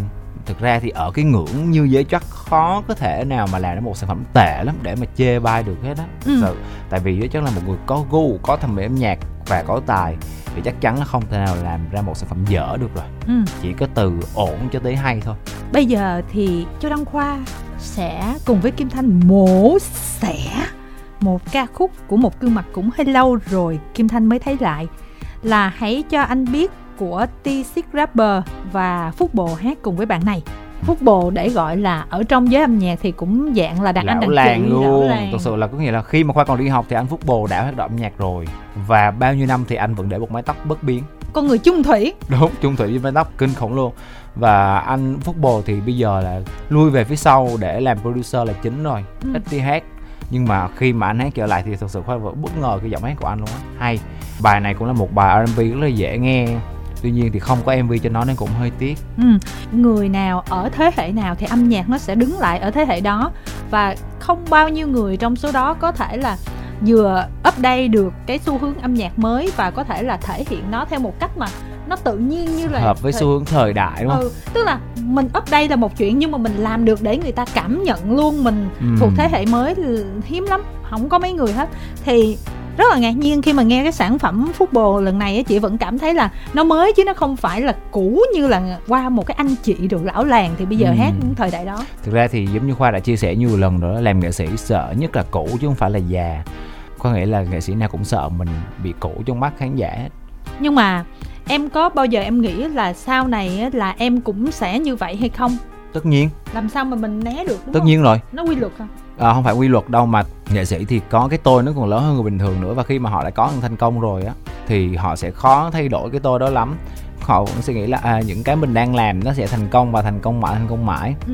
A: thực ra thì ở cái ngưỡng như giới chất khó có thể nào mà làm ra một sản phẩm tệ lắm để mà chê bai được hết á.
B: Ừ.
A: sự tại vì giới chất là một người có gu có thẩm mỹ âm nhạc và có tài thì chắc chắn là không thể nào làm ra một sản phẩm dở được rồi.
B: Ừ.
A: chỉ có từ ổn cho tới hay thôi.
B: Bây giờ thì châu đăng khoa sẽ cùng với kim thanh mổ xẻ một ca khúc của một gương mặt cũng hơi lâu rồi. Kim thanh mới thấy lại là hãy cho anh biết của T6 Rapper và Phúc Bồ hát cùng với bạn này. Phúc Bồ để gọi là ở trong giới âm nhạc thì cũng dạng là đàn anh đàn
A: làng
B: chị
A: luôn.
B: làng.
A: thực sự là có nghĩa là khi mà khoa còn đi học thì anh phúc bồ đã hoạt động âm nhạc rồi. Và bao nhiêu năm thì anh vẫn để một mái tóc bất biến.
B: Con người chung thủy.
A: Đúng trung thủy với mái tóc kinh khủng luôn. Và anh phúc bồ thì bây giờ là lui về phía sau để làm producer là chính rồi.
B: Ừ.
A: ít đi hát. Nhưng mà khi mà anh hát trở lại thì thực sự khoa vẫn bất ngờ cái giọng hát của anh luôn á. Hay. Bài này cũng là một bài R&B rất là dễ nghe tuy nhiên thì không có MV cho nó nên cũng hơi tiếc
B: ừ. người nào ở thế hệ nào thì âm nhạc nó sẽ đứng lại ở thế hệ đó và không bao nhiêu người trong số đó có thể là vừa update được cái xu hướng âm nhạc mới và có thể là thể hiện nó theo một cách mà nó tự nhiên như là
A: hợp với
B: thời-
A: xu hướng thời đại đúng không
B: ừ, tức là mình update là một chuyện nhưng mà mình làm được để người ta cảm nhận luôn mình
A: Ừ.
B: thuộc thế hệ mới hiếm lắm không có mấy người hết thì rất là ngạc nhiên khi mà nghe cái sản phẩm bồ lần này á, chị vẫn cảm thấy là nó mới chứ nó không phải là cũ như là qua một cái anh chị được lão làng thì bây giờ
A: Ừ.
B: hát những thời đại đó.
A: Thực ra thì giống như khoa đã chia sẻ nhiều lần rồi đó làm nghệ sĩ sợ nhất là cũ chứ không phải là già. Có nghĩa là nghệ sĩ nào cũng sợ mình bị cũ trong mắt khán giả hết.
B: Nhưng mà em có bao giờ em nghĩ là sau này á, là em cũng sẽ như vậy hay không?
A: Tất nhiên.
B: Làm sao mà mình né được đúng
A: tất
B: không?
A: nhiên rồi.
B: Nó quy luật à
A: à, không phải quy luật đâu mà nghệ sĩ thì có cái tôi nó còn lớn hơn người bình thường nữa. Và khi mà họ đã có một thành công rồi á thì họ sẽ khó thay đổi cái tôi đó lắm. Họ vẫn sẽ nghĩ là à, những cái mình đang làm nó sẽ thành công và thành công mãi thành công mãi.
B: Ừ.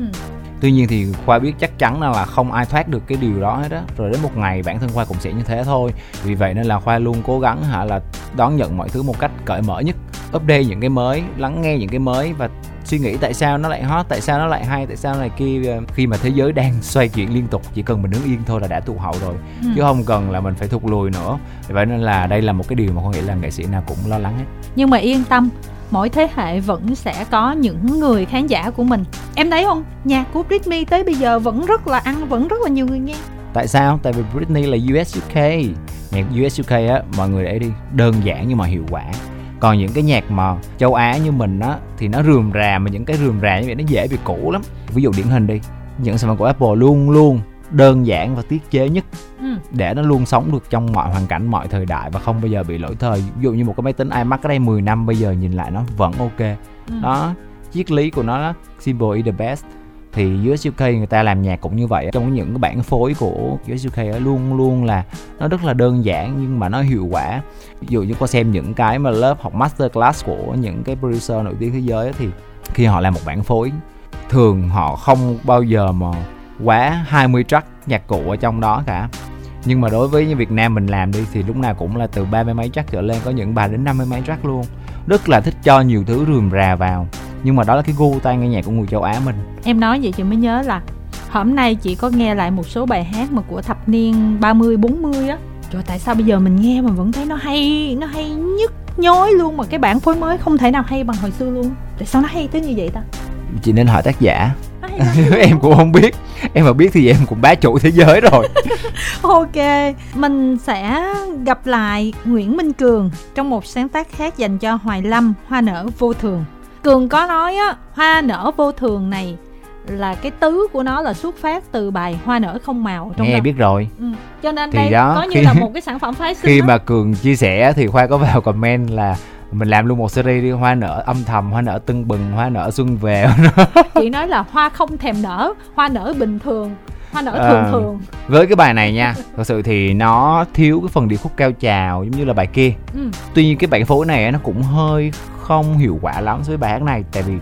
A: tuy nhiên thì khoa biết chắc chắn là không ai thoát được cái điều đó hết á. Rồi đến một ngày bản thân khoa cũng sẽ như thế thôi. Vì vậy nên là khoa luôn cố gắng hả là đón nhận mọi thứ một cách cởi mở nhất. Update những cái mới lắng nghe những cái mới và suy nghĩ tại sao nó lại hot tại sao nó lại hay tại sao lại kia khi mà thế giới đang xoay chuyển liên tục chỉ cần mình đứng yên thôi là đã tụt hậu rồi.
B: Ừ.
A: chứ không cần là mình phải thụt lùi nữa. Vậy nên là đây là một cái điều mà con nghĩ là nghệ sĩ nào cũng lo lắng hết
B: nhưng mà yên tâm mỗi thế hệ vẫn sẽ có những người khán giả của mình. Em thấy không? Nhạc của Britney tới bây giờ vẫn rất là ăn vẫn rất là nhiều người nghe.
A: Tại sao? Tại vì Britney là US UK nhạc US UK á mọi người để đi. Đơn giản nhưng mà hiệu quả còn những cái nhạc mà châu Á như mình á thì nó rườm rà mà những cái rườm rà như vậy nó dễ bị cũ lắm ví dụ điển hình đi những sản phẩm của Apple luôn luôn đơn giản và tiết chế nhất
B: ừ.
A: để nó luôn sống được trong mọi hoàn cảnh mọi thời đại và không bao giờ bị lỗi thời ví dụ như một cái máy tính iMac ở đây 10 năm bây giờ nhìn lại nó vẫn ok
B: Ừ.
A: đó triết lý của nó simple is the best thì US UK người ta làm nhạc cũng như vậy trong những cái bản phối của US UK luôn luôn là nó rất là đơn giản nhưng mà nó hiệu quả. Ví dụ như có xem những cái mà lớp học masterclass của những cái producer nổi tiếng thế giới thì khi họ làm một bản phối, thường họ không bao giờ mà quá 20 track nhạc cụ ở trong đó cả. Nhưng mà đối với như Việt Nam mình làm đi, thì lúc nào cũng là từ ba mươi mấy track trở lên, có những bài đến năm mươi mấy track luôn. Rất là thích cho nhiều thứ rườm rà vào nhưng mà đó là cái gu tai nghe nhạc của người châu Á mình.
B: Em nói vậy chị mới nhớ là hôm nay chị có nghe lại một số bài hát mà của thập niên 30 40 á. Trời tại sao bây giờ mình nghe mà vẫn thấy nó hay nó hay nhức nhối luôn mà cái bản phối mới không thể nào hay bằng hồi xưa luôn. Tại sao nó hay tới như vậy ta?
A: Chị nên hỏi tác giả. [LAUGHS] Em cũng không biết. Em mà biết thì em cũng bá chủ thế giới rồi. [LAUGHS]
B: Ok, mình sẽ gặp lại Nguyễn Minh Cường trong một sáng tác khác dành cho Hoài Lâm, Hoa nở vô thường. Cường có nói á, Hoa nở vô thường này là cái tứ của nó là xuất phát từ bài Hoa nở không màu trong
A: nghe
B: đó.
A: biết rồi
B: Ừ. Cho nên
A: Thì
B: đây
A: đó,
B: có như
A: khi-
B: là một cái sản phẩm phái [LAUGHS] sinh
A: khi
B: á.
A: mà cường chia sẻ thì khoa có vào comment là mình làm luôn một series đi hoa nở âm thầm hoa nở tưng bừng hoa nở xuân về [LAUGHS]
B: chị nói là hoa không thèm nở, hoa nở bình thường, hoa nở
A: À.
B: thường thường.
A: với cái bài này nha thật sự thì nó thiếu cái phần điệp khúc cao trào giống như là bài kia
B: Ừ.
A: tuy nhiên cái bản phối này nó cũng hơi không hiệu quả lắm với bài hát này tại vì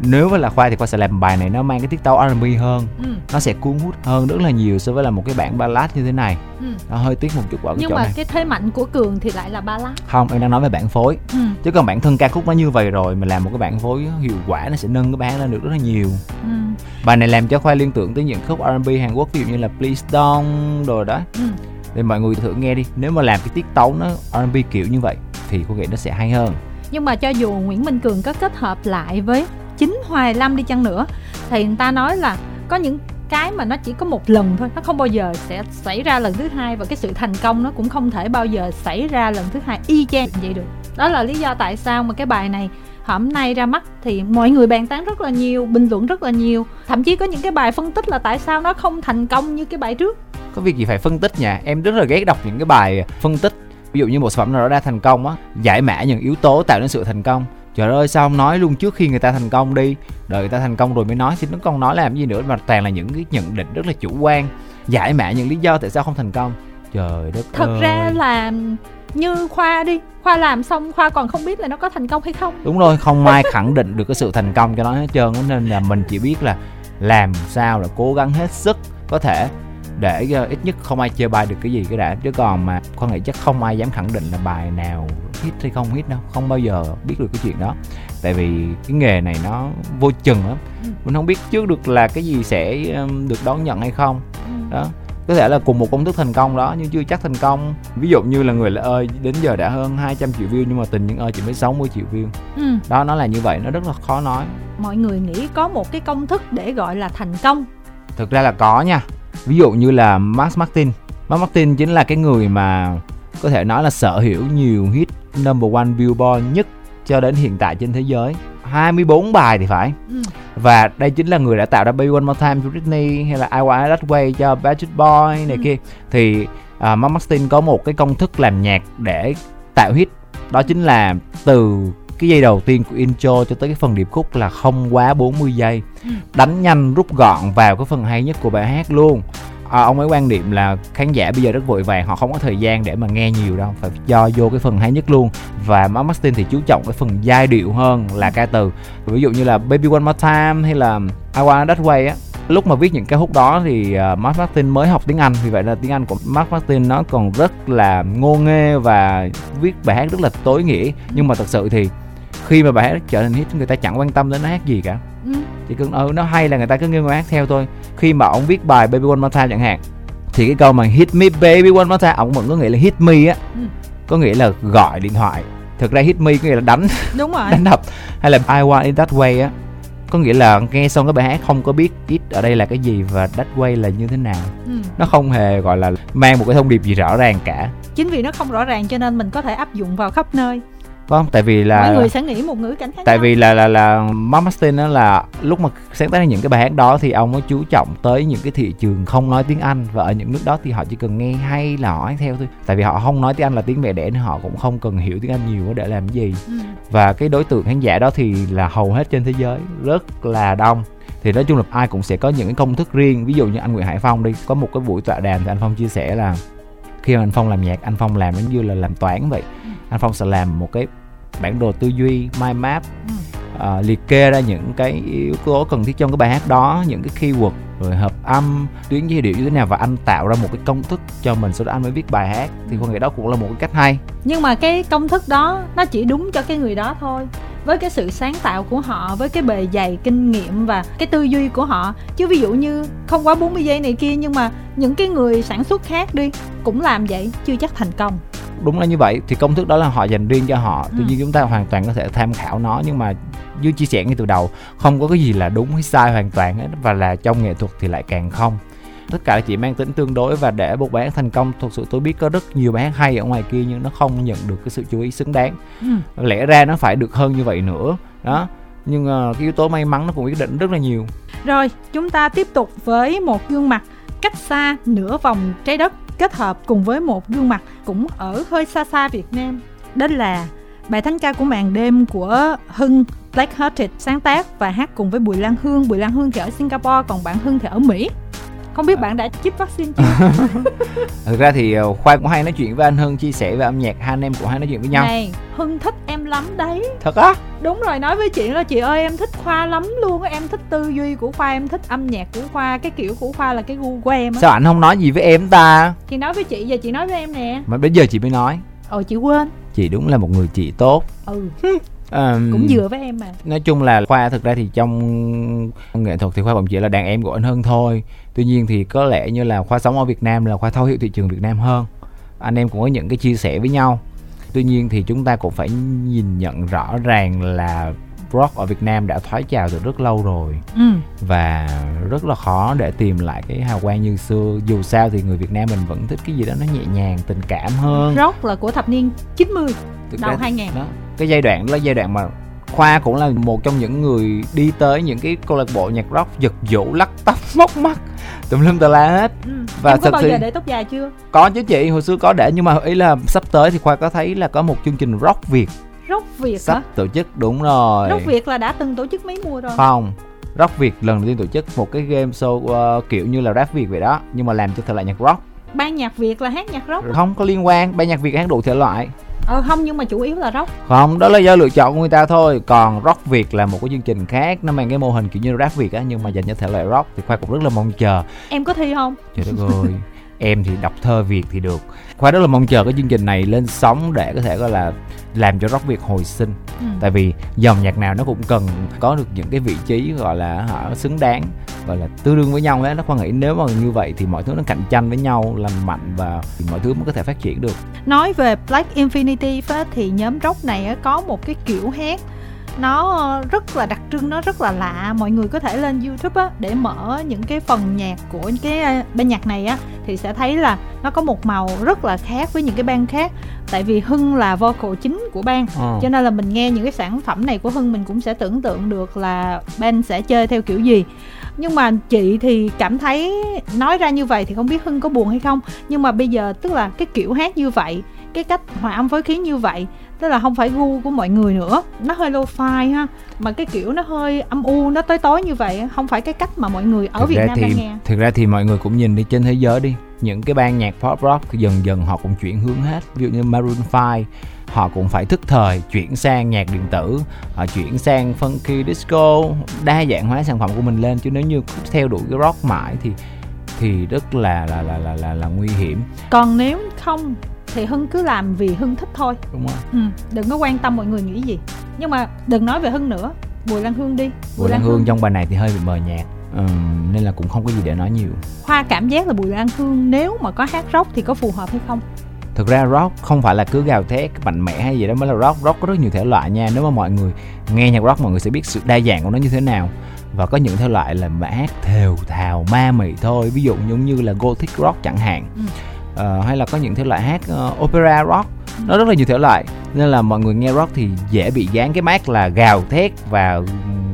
A: nếu mà là khoa thì khoa sẽ làm bài này nó mang cái tiết tấu R&B hơn
B: ừ.
A: nó sẽ cuốn hút hơn rất là nhiều so với là một cái bản ballad như thế này
B: Ừ.
A: nó hơi tiếc một chút ở cái
B: nhưng
A: chỗ
B: mà
A: này
B: cái thế mạnh của cường thì lại là ballad
A: không em đang nói về bản phối
B: ừ.
A: chứ còn bản thân ca khúc nó như vậy rồi mình làm một cái bản phối hiệu quả nó sẽ nâng cái bản lên được rất là nhiều
B: Ừ.
A: bài này làm cho khoa liên tưởng tới những khúc R&B Hàn Quốc ví dụ như là Please Don't rồi đó
B: Ừ.
A: thì mọi người thử nghe đi nếu mà làm cái tiết tấu nó R&B kiểu như vậy thì cô nghĩ nó sẽ hay hơn
B: nhưng mà cho dù Nguyễn Minh Cường có kết hợp lại với chính Hoài Lâm đi chăng nữa, thì người ta nói là có những cái mà nó chỉ có một lần thôi, nó không bao giờ sẽ xảy ra lần thứ hai và cái sự thành công nó cũng không thể bao giờ xảy ra lần thứ hai y chang vậy được. Đó là lý do tại sao mà cái bài này hôm nay ra mắt thì mọi người bàn tán rất là nhiều, bình luận rất là nhiều. Thậm chí có những cái bài phân tích là tại sao nó không thành công như cái bài trước.
A: Có việc gì phải phân tích nha, em rất là ghét đọc những cái bài phân tích ví dụ như một sản phẩm nào đó đã thành công á giải mã những yếu tố tạo nên sự thành công. Trời ơi sao không nói luôn trước khi người ta thành công đi. Đợi người ta thành công rồi mới nói thì nó còn nói làm gì nữa mà toàn là những cái nhận định rất là chủ quan giải mã những lý do tại sao không thành công. Trời đất
B: thật
A: ơi.
B: ra là như khoa đi khoa làm xong khoa còn không biết là nó có thành công hay không.
A: Đúng rồi không ai khẳng định được cái sự thành công cho nó hết trơn nên là mình chỉ biết là làm sao là cố gắng hết sức có thể để ờ, ít nhất không ai chê bai được cái gì cái đã. Chứ còn mà con nghĩ chắc không ai dám khẳng định là bài nào hit hay không hit đâu. Không bao giờ biết được cái chuyện đó. Tại vì cái nghề này nó vô chừng lắm.
B: Ừ.
A: mình không biết trước được là cái gì sẽ ừm, được đón nhận hay không.
B: Ừ.
A: đó. Có thể là cùng một công thức thành công đó nhưng chưa chắc thành công. Ví dụ như là người lạ ơi đến giờ đã hơn 200 triệu view nhưng mà tình những ơi chỉ mới 60 triệu view.
B: Ừ.
A: đó nó là như vậy nó rất là khó nói.
B: Mọi người nghĩ có một cái công thức để gọi là thành công.
A: Thực ra là có nha ví dụ như là Max Martin. Max Martin chính là cái người mà có thể nói là sở hữu nhiều hit number one billboard nhất cho đến hiện tại trên thế giới. 24 bài thì phải.
B: Ừ.
A: và đây chính là người đã tạo ra Baby One More Time cho Britney hay là I Want It That Way cho Backstreet Boy này
B: Ừ.
A: kia. Thì uh, Max Martin có một cái công thức làm nhạc để tạo hit. Đó chính là từ cái giây đầu tiên của intro cho tới cái phần điệp khúc là không quá 40 giây.
B: Ừ.
A: đánh nhanh rút gọn vào cái phần hay nhất của bài hát luôn à, ông ấy quan điểm là khán giả bây giờ rất vội vàng họ không có thời gian để mà nghe nhiều đâu phải cho vô cái phần hay nhất luôn. Và Mark Martin thì chú trọng cái phần giai điệu hơn là ca từ. Ví dụ như là Baby One More Time hay là I Want That Way á lúc mà viết những cái khúc đó thì uh, Mark Martin mới học tiếng Anh. Vì vậy là tiếng Anh của Mark Martin nó còn rất là ngô nghê và viết bài hát rất là tối nghĩa. Nhưng mà thật sự thì khi mà bài hát trở thành hit người ta chẳng quan tâm đến nó hát gì cả.
B: Ừ.
A: Chỉ cần ừ nó hay là người ta cứ nghe hát theo thôi. Khi mà ông viết bài Baby One More Time chẳng hạn thì cái câu mà hit me baby one more time ông vẫn có nghĩa là hit me á.
B: Ừ.
A: có nghĩa là gọi điện thoại. Thực ra hit me có nghĩa là đánh
B: đúng rồi. [LAUGHS]
A: đánh đập hay là I want it that way á. Có nghĩa là nghe xong cái bài hát không có biết it ở đây là cái gì và that way là như thế nào.
B: Ừ.
A: nó không hề gọi là mang một cái thông điệp gì rõ ràng cả.
B: Chính vì nó không rõ ràng cho nên mình có thể áp dụng vào khắp nơi
A: vâng tại vì là
B: mọi người sẽ nghĩ một ngữ cảnh khác
A: tại
B: nhau.
A: vì là là là Mark Martin đó là lúc mà sáng tác ra những cái bài hát đó thì ông có chú trọng tới những cái thị trường không nói tiếng Anh và ở những nước đó thì họ chỉ cần nghe hay là họ theo thôi. Tại vì họ không nói tiếng Anh là tiếng mẹ đẻ nên họ cũng không cần hiểu tiếng Anh nhiều để làm gì.
B: Ừ.
A: và cái đối tượng khán giả đó thì là hầu hết trên thế giới rất là đông. Thì nói chung là ai cũng sẽ có những cái công thức riêng. Ví dụ như anh Nguyễn Hải Phong đi có một cái buổi tọa đàm thì anh Phong chia sẻ là khi mà anh Phong làm nhạc anh Phong làm giống như là làm toán vậy anh Phong sẽ làm một cái bản đồ tư duy mind map
B: Ừ.
A: ờ, liệt kê ra những cái yếu tố cần thiết trong cái bài hát đó những cái keyword rồi hợp âm tuyến giai điệu như thế nào và anh tạo ra một cái công thức cho mình sau đó anh mới viết bài hát. Thì con nghĩ đó cũng là một cái cách hay.
B: Nhưng mà cái công thức đó nó chỉ đúng cho cái người đó thôi. Với cái sự sáng tạo của họ với cái bề dày kinh nghiệm và cái tư duy của họ. Chứ ví dụ như không quá 40 giây này kia nhưng mà những cái người sản xuất khác đi cũng làm vậy chưa chắc thành công
A: đúng là như vậy thì công thức đó là họ dành riêng cho họ. Tuy
B: Ừ.
A: nhiên chúng ta hoàn toàn có thể tham khảo nó nhưng mà như chia sẻ ngay từ đầu không có cái gì là đúng hay sai hoàn toàn hết và là trong nghệ thuật thì lại càng không. Tất cả chỉ mang tính tương đối và để một bài hát thành công thực sự tôi biết có rất nhiều bài hát hay ở ngoài kia nhưng nó không nhận được cái sự chú ý xứng đáng.
B: Ừ.
A: lẽ ra nó phải được hơn như vậy nữa đó. Nhưng ờ, cái yếu tố may mắn nó cũng quyết định rất là nhiều.
B: Rồi chúng ta tiếp tục với một gương mặt cách xa nửa vòng trái đất kết hợp cùng với một gương mặt cũng ở hơi xa xa Việt Nam. Đó là bài thánh ca của màn đêm của Hưng, Black Hearted sáng tác và hát cùng với Bùi Lan Hương. Bùi Lan Hương thì ở Singapore, còn bạn Hưng thì ở Mỹ không biết bạn đã chích vaccine chưa? [LAUGHS]
A: Thực ra thì ờ, khoa cũng hay nói chuyện với anh hưng chia sẻ về âm nhạc hai anh em cũng hay nói chuyện với nhau.
B: Này hưng thích em lắm đấy.
A: Thật á?
B: Đúng rồi nói với chị là chị ơi em thích khoa lắm luôn em thích tư duy của khoa em thích âm nhạc của khoa cái kiểu của khoa là cái gu của em á.
A: Sao anh không nói gì với em ta?
B: Chị nói với chị giờ chị nói với em nè.
A: Mà bây giờ chị mới nói.
B: Ồ chị quên.
A: Chị đúng là một người chị tốt.
B: Ừ.
A: Ờm,
B: cũng dựa với em mà.
A: Nói chung là khoa thực ra thì trong nghệ thuật thì khoa cũng chỉ là đàn em của anh hưng thôi tuy nhiên thì có lẽ như là khoa sống ở việt nam là khoa thấu hiểu thị trường việt nam hơn. Anh em cũng có những cái chia sẻ với nhau. Tuy nhiên thì chúng ta cũng phải nhìn nhận rõ ràng là rock ở việt nam đã thoái trào từ rất lâu rồi.
B: Ừ.
A: Và rất là khó để tìm lại cái hào quang như xưa. Dù sao thì người việt nam mình vẫn thích cái gì đó nó nhẹ nhàng tình cảm hơn.
B: Rock là của thập niên 90
A: Thực
B: đầu
A: ra-
B: 2000
A: đó cái giai đoạn đó là giai đoạn mà khoa cũng là một trong những người đi tới những cái câu lạc bộ nhạc rock giật vũ lắc tóc móc mắt tùm lum tà la hết.
B: Ừ.
A: Và
B: em có bao
A: sự-
B: giờ để tóc dài chưa?
A: Có chứ chị hồi xưa có để nhưng mà ý là sắp tới thì khoa có thấy là có một chương trình rock việt.
B: Rock việt hả?
A: sắp tổ chức đúng rồi.
B: Rock việt là đã từng tổ chức mấy mùa rồi?
A: Không rock việt lần đầu tiên tổ chức một cái game show ờ, kiểu như là rap việt vậy đó nhưng mà làm cho thể loại nhạc rock.
B: Ban nhạc việt là hát nhạc rock
A: không có liên quan ban nhạc việt hát đủ thể loại
B: ờ không nhưng mà chủ yếu là rock.
A: Không đó là do lựa chọn của người ta thôi. Còn rock việt là một cái chương trình khác. Nó mang cái mô hình kiểu như rap việt á nhưng mà dành cho thể loại rock thì khoa cũng rất là mong chờ.
B: Em có thi không?
A: Trời đất ơi. [LAUGHS] Em thì đọc thơ việt thì được khoa rất là mong chờ cái chương trình này lên sóng để có thể gọi là làm cho rock việt hồi sinh.
B: Ừ.
A: tại vì dòng nhạc nào nó cũng cần có được những cái vị trí gọi là họ xứng đáng gọi là tương đương với nhau ấy nó khoa nghĩ nếu mà như vậy thì mọi thứ nó cạnh tranh với nhau lành mạnh và mọi thứ mới có thể phát triển được.
B: Nói về Black Infinity thì nhóm rock này có một cái kiểu hát nó rất là đặc trưng nó rất là lạ. Mọi người có thể lên youtube á, để mở những cái phần nhạc của cái ờ, ban nhạc này á thì sẽ thấy là nó có một màu rất là khác với những cái ban khác. Tại vì hưng là vocal chính của ban
A: Ờ.
B: cho nên là mình nghe những cái sản phẩm này của hưng mình cũng sẽ tưởng tượng được là Ben sẽ chơi theo kiểu gì. Nhưng mà chị thì cảm thấy nói ra như vậy thì không biết hưng có buồn hay không. Nhưng mà bây giờ tức là cái kiểu hát như vậy cái cách hòa âm phối khí như vậy tức là không phải gu của mọi người nữa. Nó hơi lo-fi ha. Mà cái kiểu nó hơi âm u nó tối tối như vậy không phải cái cách mà mọi người ở
A: thực
B: Việt Nam
A: thì
B: đang nghe.
A: thực ra thì mọi người cũng nhìn đi trên thế giới đi. Những cái ban nhạc pop rock dần dần họ cũng chuyển hướng hết. Ví dụ như Maroon 5 họ cũng phải thức thời chuyển sang nhạc điện tử. Họ chuyển sang funky disco đa dạng hóa sản phẩm của mình lên. Chứ nếu như theo đuổi cái rock mãi thì thì rất là là là là là, là nguy hiểm.
B: Còn nếu không thì hưng cứ làm vì hưng thích thôi.
A: Đúng không
B: ừ, đừng có quan tâm mọi người nghĩ gì. Nhưng mà đừng nói về hưng nữa. Bùi lan hương đi.
A: Bùi Lan Hương trong bài này thì hơi bị mờ nhạt Ừm, nên là cũng không có gì để nói nhiều.
B: Hoa cảm giác là bùi lan hương nếu mà có hát rock thì có phù hợp hay không?
A: Thực ra rock không phải là cứ gào thét mạnh mẽ hay gì đó mới là rock. Rock có rất nhiều thể loại nha. Nếu mà mọi người nghe nhạc rock mọi người sẽ biết sự đa dạng của nó như thế nào. Và có những thể loại là mà hát thều thào ma mị thôi. Ví dụ giống như là gothic rock chẳng hạn.
B: Ừ.
A: Ờ, hay là có những thể loại hát ờ, opera rock. Nó rất là nhiều thể loại nên là mọi người nghe rock thì dễ bị dán cái mát là gào thét và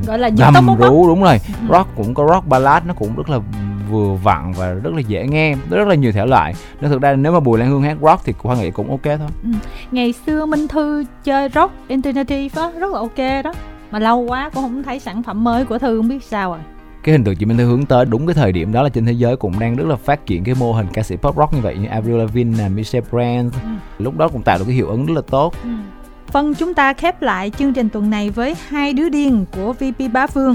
B: gọi là
A: gầm rú đúng rồi.
B: Ừ.
A: rock cũng có rock ballad nó cũng rất là vừa vặn và rất là dễ nghe. Rất là nhiều thể loại. Nên thực ra nếu mà bùi lan hương hát rock thì khoa nghĩ cũng ok thôi.
B: Ngày xưa minh thư chơi rock alternative á rất là ok đó. Mà lâu quá cũng không thấy sản phẩm mới của thư không biết sao rồi
A: cái hình tượng chị Minh Thư hướng tới đúng cái thời điểm đó là trên thế giới cũng đang rất là phát triển cái mô hình ca sĩ pop rock như vậy như Avril Lavigne nè, Michelle Branch
B: Ừ.
A: lúc đó cũng tạo được cái hiệu ứng rất là tốt
B: Vâng, chúng ta khép lại chương trình tuần này với hai đứa điên của VP Bá Vương.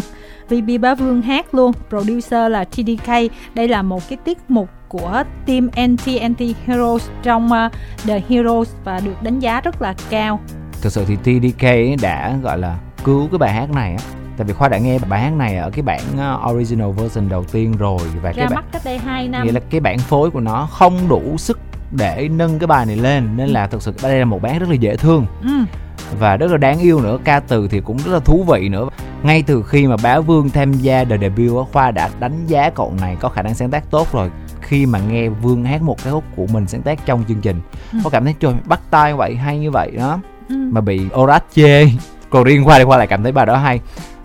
B: VP Bá Vương hát luôn, producer là TDK. Đây là một cái tiết mục của team NTNT Heroes trong uh, The Heroes và được đánh giá rất là cao.
A: thực sự thì TDK đã gọi là cứu cái bài hát này á tại vì khoa đã nghe bài hát này ở cái bản uh, original version đầu tiên rồi và
B: Ra
A: cái bản
B: mắt cách đây 2 năm.
A: nghĩa là cái bản phối của nó không đủ sức để nâng cái bài này lên nên là thực sự đây là một bản rất là dễ thương.
B: Ừ,
A: và rất là đáng yêu nữa ca từ thì cũng rất là thú vị nữa. Ngay từ khi mà bá vương tham gia the debut khoa đã đánh giá cậu này có khả năng sáng tác tốt rồi. Khi mà nghe vương hát một cái khúc của mình sáng tác trong chương trình
B: Ừ.
A: có cảm thấy trời bắt tay vậy hay như vậy đó.
B: Ừ.
A: mà bị orat chê. Còn riêng khoa thì khoa lại cảm thấy bài đó hay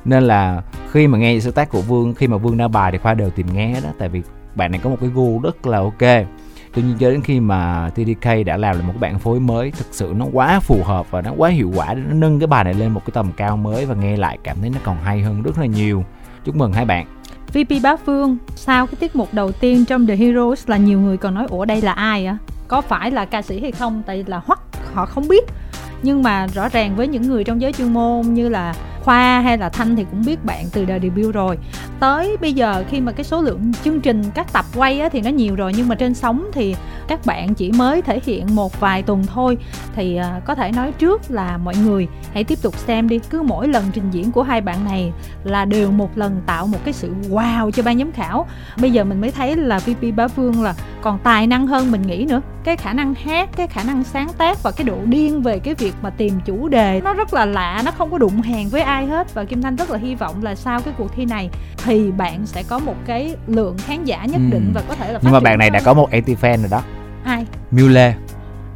A: nên là khi mà nghe sự tác của vương, khi mà vương ra bài thì khoa đều tìm nghe đó, tại vì bạn này có một cái gu rất là ok. Tuy nhiên cho đến khi mà TDK đã làm được một cái bản phối mới, thực sự nó quá phù hợp và nó quá hiệu quả để nó nâng cái bài này lên một cái tầm cao mới và nghe lại cảm thấy nó còn hay hơn rất là nhiều. Chúc mừng hai bạn.
B: VP Bá Phương sau cái tiết mục đầu tiên trong The Heroes là nhiều người còn nói, ủa, đây là ai á có phải là ca sĩ hay không? Tại là hoắc, họ không biết. Nhưng mà rõ ràng với những người trong giới chuyên môn như là khoa hay là thanh thì cũng biết bạn từ đời debut rồi. Tới bây giờ khi mà cái số lượng chương trình các tập quay á, thì nó nhiều rồi nhưng mà trên sóng thì các bạn chỉ mới thể hiện một vài tuần thôi. Thì uh, có thể nói trước là mọi người hãy tiếp tục xem đi cứ mỗi lần trình diễn của hai bạn này là đều một lần tạo một cái sự wow cho ban giám khảo. Bây giờ mình mới thấy là VP Bá Vương là còn tài năng hơn mình nghĩ nữa. Cái khả năng hát cái khả năng sáng tác và cái độ điên về cái việc mà tìm chủ đề nó rất là lạ nó không có đụng hàng với ai hết và kim thanh rất là hy vọng là sau cái cuộc thi này thì bạn sẽ có một cái lượng khán giả nhất định
A: Ừ.
B: và có thể là
A: nhưng mà bạn này đã
B: hơn.
A: có một anti fan rồi đó.
B: Ai?
A: Mule.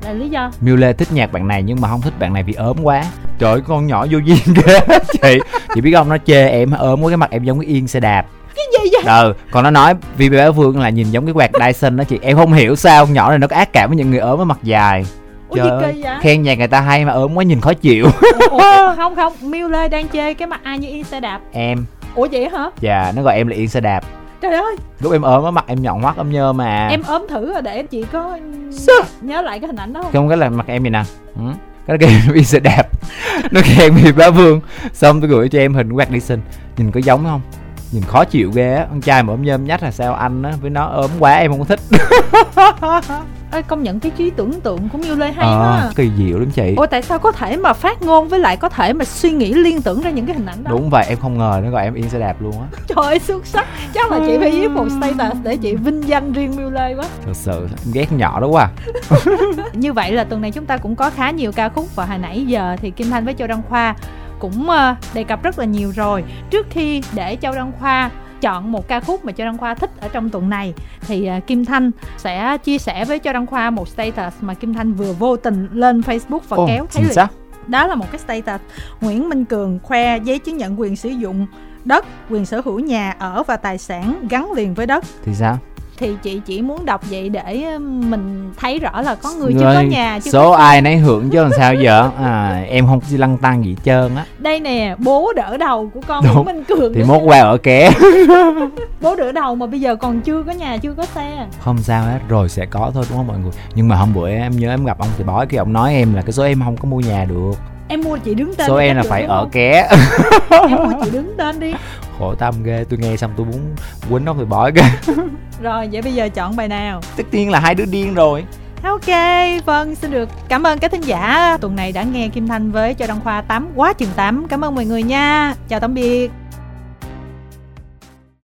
B: Là lý do.
A: Mule thích nhạc bạn này nhưng mà không thích bạn này vì ốm quá. Trời ơi, con nhỏ vô duyên ghê chị. Chị biết không nó chê em ốm quá cái mặt em giống cái yên xe đạp.
B: Cái gì vậy?
A: Ờ còn nó nói vì bé Phương là nhìn giống cái quạt Dyson đó chị. Em không hiểu sao con nhỏ này nó có ác cảm với những người ốm với mặt dài
B: ủa
A: Trời
B: gì
A: ơi, khen nhạc người ta hay mà ốm quá nhìn khó chịu.
B: Ủa, [LAUGHS] không không Miu Lê đang chê cái mặt ai như yên xe đạp
A: em.
B: Ủa vậy hả?
A: Dạ nó gọi em là yên xe đạp
B: trời ơi.
A: Lúc em ốm á mặt em nhọn hoắt ấm nhơ mà.
B: Em ốm thử rồi để chị có
A: Sao?
B: nhớ lại cái hình ảnh đó không?
A: Không cái là mặt em vậy nè. Ừ. cái đó kêu yên xe đạp nó khen vì bá vương. Xong tôi gửi cho em hình quạt Dyson nhìn có giống không nhìn khó chịu ghê á. Con trai mà ốm nhơm nhách là sao anh á? Với nó ốm quá em không có thích. [LAUGHS]
B: Ê, công nhận cái trí tưởng tượng của Miu Lê hay
A: Ờ,
B: quá
A: kỳ diệu lắm chị.
B: Ủa tại sao có thể mà phát ngôn với lại có thể mà suy nghĩ liên tưởng ra những cái hình ảnh đó?
A: Đúng vậy em không ngờ nó gọi em yên xe đạp luôn á. [LAUGHS]
B: Trời ơi xuất sắc. Chắc là chị phải viết một status để chị vinh danh riêng Miu Lê quá.
A: Thật sự em ghét nhỏ đó quá à. [LAUGHS]
B: như vậy là tuần này chúng ta cũng có khá nhiều ca khúc và hồi nãy giờ thì Kim Thanh với Châu Đăng Khoa cũng ờ, đề cập rất là nhiều rồi. Trước khi để Châu Đăng Khoa chọn một ca khúc mà Châu Đăng Khoa thích ở trong tuần này thì ờ, Kim Thanh sẽ chia sẻ với Châu Đăng Khoa một status mà Kim Thanh vừa vô tình lên Facebook và
A: Ồ,
B: kéo thấy liền đó là một cái status. Nguyễn Minh Cường khoe giấy chứng nhận quyền sử dụng đất quyền sở hữu nhà ở và tài sản gắn liền với đất.
A: Thì sao
B: thì chị chỉ muốn đọc vậy để ờ, mình thấy rõ là có người chưa có
A: Người-
B: nhà chưa
A: số
B: có
A: ai nấy hưởng chứ làm sao giờ? À, em không có lăng tăng gì trơn á.
B: Đây nè bố đỡ đầu của con
A: Đúng.
B: Nguyễn Minh Cường
A: thì mốt qua ở ké [LAUGHS]
B: bố đỡ đầu mà bây giờ còn chưa có nhà chưa có xe.
A: Không sao hết rồi sẽ có thôi đúng không mọi người? Nhưng mà hôm bữa em nhớ em gặp ông thì bói cái ông nói em là cái số em không có mua nhà được.
B: Em mua chị đứng tên
A: số em là phải ở ké
B: em mua chị đứng tên đi [LAUGHS]
A: khổ tâm ghê tôi nghe xong tôi muốn quýnh ông thì bói cái [LAUGHS]
B: rồi vậy bây giờ chọn bài nào
A: tất nhiên là hai đứa điên rồi
B: Ok, vâng, xin được cảm ơn các thính giả tuần này đã nghe Kim Thanh với cho Đăng Khoa 8 quá chừng 8. Cảm ơn mọi người nha. Chào tạm biệt.